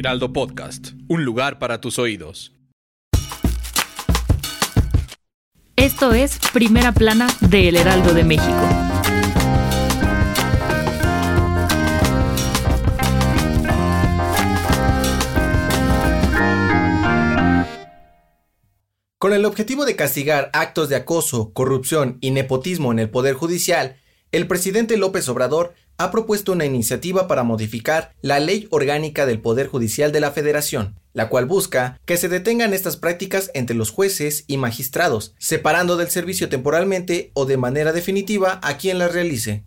Heraldo Podcast, un lugar para tus oídos. Esto es Primera Plana de El Heraldo de México. Con el objetivo de castigar actos de acoso, corrupción y nepotismo en el Poder Judicial, el presidente López Obrador ha propuesto una iniciativa para modificar la Ley Orgánica del Poder Judicial de la Federación, la cual busca que se detengan estas prácticas entre los jueces y magistrados, separando del servicio temporalmente o de manera definitiva a quien las realice.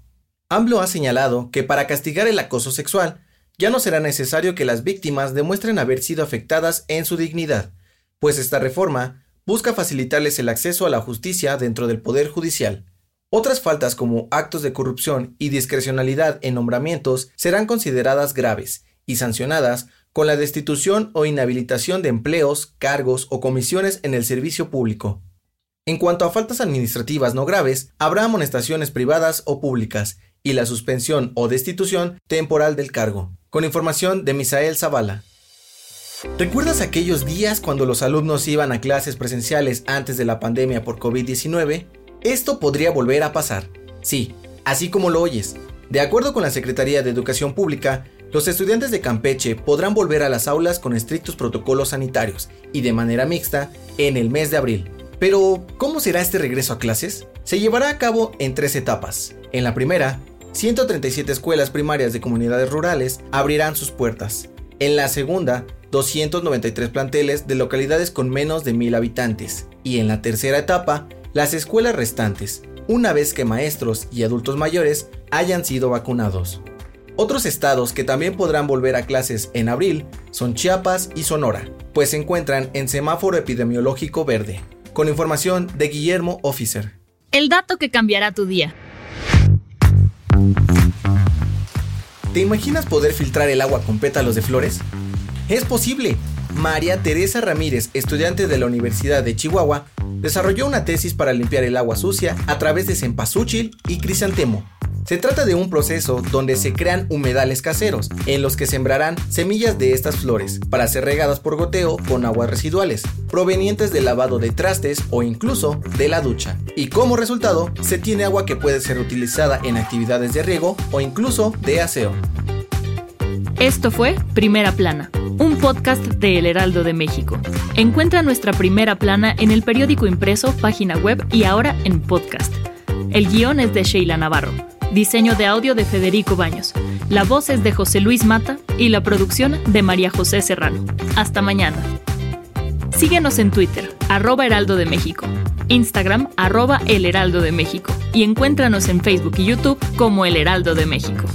AMLO ha señalado que para castigar el acoso sexual, ya no será necesario que las víctimas demuestren haber sido afectadas en su dignidad, pues esta reforma busca facilitarles el acceso a la justicia dentro del Poder Judicial. Otras faltas como actos de corrupción y discrecionalidad en nombramientos serán consideradas graves y sancionadas con la destitución o inhabilitación de empleos, cargos o comisiones en el servicio público. En cuanto a faltas administrativas no graves, habrá amonestaciones privadas o públicas y la suspensión o destitución temporal del cargo. Con información de Misael Zavala. ¿Recuerdas aquellos días cuando los alumnos iban a clases presenciales antes de la pandemia por COVID-19? Esto podría volver a pasar. Sí, así como lo oyes. De acuerdo con la Secretaría de Educación Pública, los estudiantes de Campeche podrán volver a las aulas con estrictos protocolos sanitarios y de manera mixta en el mes de abril. Pero, ¿cómo será este regreso a clases? Se llevará a cabo en tres etapas. En la primera, 137 escuelas primarias de comunidades rurales abrirán sus puertas. En la segunda, 293 planteles de localidades con menos de 1000 habitantes. Y en la tercera etapa, las escuelas restantes, una vez que maestros y adultos mayores hayan sido vacunados. Otros estados que también podrán volver a clases en abril son Chiapas y Sonora, pues se encuentran en semáforo epidemiológico verde. Con información de Guillermo Officer. El dato que cambiará tu día. ¿Te imaginas poder filtrar el agua con pétalos de flores? Es posible. María Teresa Ramírez, estudiante de la Universidad de Chihuahua, desarrolló una tesis para limpiar el agua sucia a través de cempasúchil y crisantemo. Se trata de un proceso donde se crean humedales caseros, en los que sembrarán semillas de estas flores para ser regadas por goteo con aguas residuales, provenientes del lavado de trastes o incluso de la ducha. Y como resultado, se tiene agua que puede ser utilizada en actividades de riego o incluso de aseo. Esto fue Primera Plana, un podcast de El Heraldo de México. Encuentra nuestra Primera Plana en el periódico impreso, página web y ahora en podcast. El guion es de Sheila Navarro. Diseño de audio de Federico Baños. La voz es de José Luis Mata y la producción de María José Serrano. Hasta mañana. Síguenos en Twitter, arroba Heraldo de México, Instagram, arroba El Heraldo de México y encuéntranos en Facebook y YouTube como El Heraldo de México.